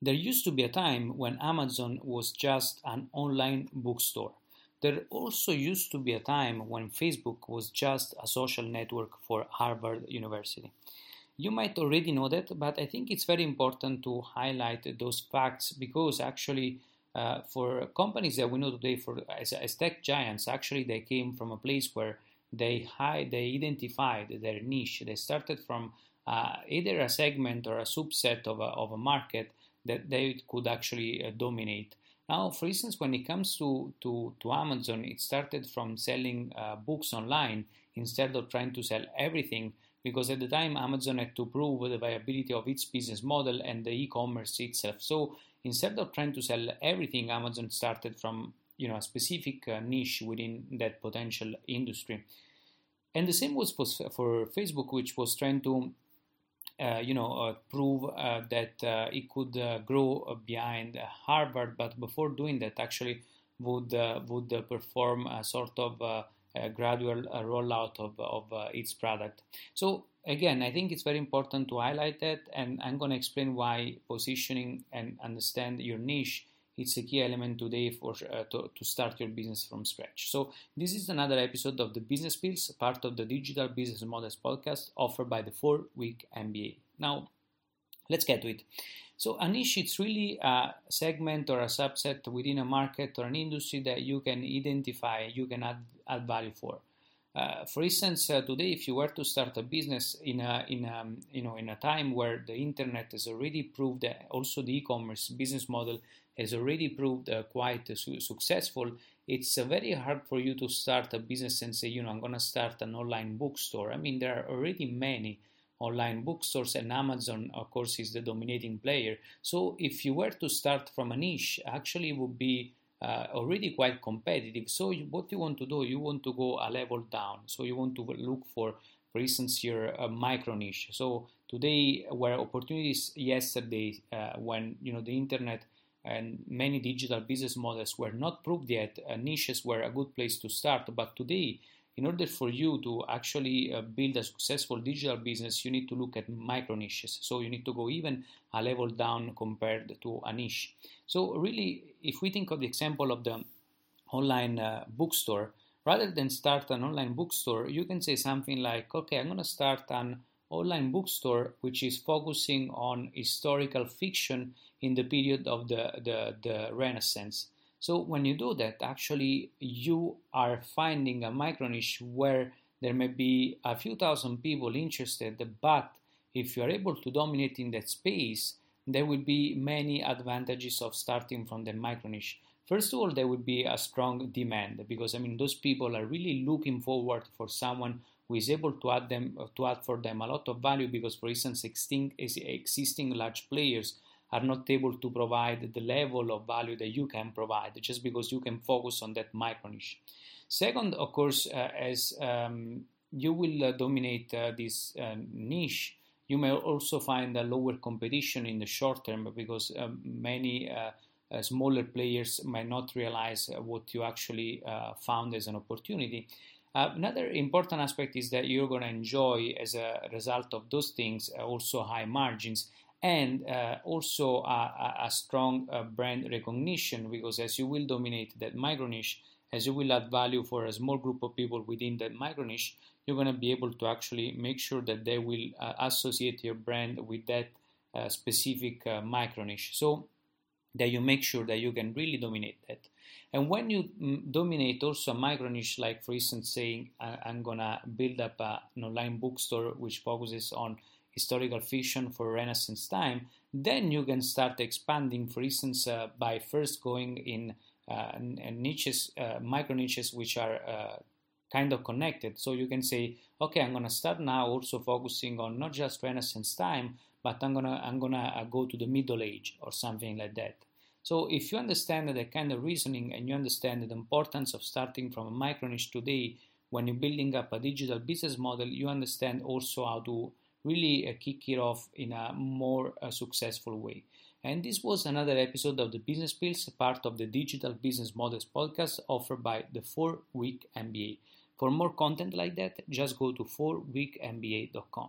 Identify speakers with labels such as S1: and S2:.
S1: There used to be a time when Amazon was just an online bookstore. There also used to be a time when Facebook was just a social network for Harvard University. You might already know that, but I think it's very important to highlight those facts because actually, uh, for companies that we know today for as, as, tech giants, actually they came from a place where they hide, they identified their niche. They started from uh, either a segment or a subset of a, of a market that they could actually uh, dominate. Now, for instance, when it comes to, to, to Amazon, it started from selling uh, books online instead of trying to sell everything because at the time Amazon had to prove the viability of its business model and the e-commerce itself. So instead of trying to sell everything, Amazon started from you know a specific uh, niche within that potential industry. And the same was for Facebook, which was trying to Uh, you know, uh, prove uh, that uh, it could uh, grow behind Harvard, but before doing that, actually would would perform a sort of gradual rollout of, of its product. So again, I think it's very important to highlight that, and I'm going to explain why positioning and understand your niche it's a key element today for uh, to, to start your business from scratch. So this is another episode of the Business Pills, part of the Digital Business Models podcast offered by the 4-week MBA. Now, let's get to it. So a niche it's really a segment or a subset within a market or an industry that you can identify, you can add, add value for. Uh, for instance, uh, today, if you were to start a business in a in a you know in a time where the internet has already proved that also the e-commerce business model has already proved uh, quite su- successful, it's uh, very hard for you to start a business and say, you know, I'm going to start an online bookstore. I mean, there are already many online bookstores, and Amazon, of course, is the dominating player. So, if you were to start from a niche, actually, would be uh, already quite competitive. So you, what you want to do, you want to go a level down. So you want to look for, for instance, your uh, micro niche. So today, where opportunities yesterday, uh, when you know the internet and many digital business models were not proved yet, uh, niches were a good place to start. But today, in order for you to actually uh, build a successful digital business, you need to look at micro niches. So you need to go even a level down compared to a niche. So really, if we think of the example of the online uh, bookstore, rather than start an online bookstore, you can say something like, okay, I'm going to start an online bookstore which is focusing on historical fiction in the period of the, the, the Renaissance. So when you do that, actually you are finding a micro niche where there may be a few thousand people interested, but if you are able to dominate in that space, there will be many advantages of starting from the micro niche. First of all, there will be a strong demand because I mean those people are really looking forward for someone who is able to add them to add for them a lot of value because for instance existing large players are not able to provide the level of value that you can provide just because you can focus on that micro niche. Second, of course, uh, as um, you will uh, dominate uh, this uh, niche, you may also find a lower competition in the short term because um, many uh, uh, smaller players might not realize what you actually found as an opportunity. another important aspect is that you're going to enjoy, as a result of those things, also high margins and uh, also a, a strong uh, brand recognition because as you will dominate that micro niche, as you will add value for a small group of people within that micro niche, you're going to be able to actually make sure that they will uh, associate your brand with that uh, specific uh, micro niche. So that you make sure that you can really dominate that. And when you mm, dominate also a micro niche, like for instance saying I'm gonna build up a, an online bookstore which focuses on historical fiction for Renaissance time, then you can start expanding, for instance, uh, by first going in uh, niches, uh, micro niches, which are uh, kind of connected. So you can say, okay, I'm gonna start now also focusing on not just Renaissance time, but I'm gonna I'm gonna uh, go to the Middle Age or something like that. So if you understand that kind of reasoning and you understand the importance of starting from a micro niche today, when you're building up a digital business model, you understand also how to really uh, kick it off in a more uh, successful way. And this was another episode of the Business Pills, part of the Digital Business Models podcast offered by the 4 Week MBA. For more content like that, just go to 4weekmba.com.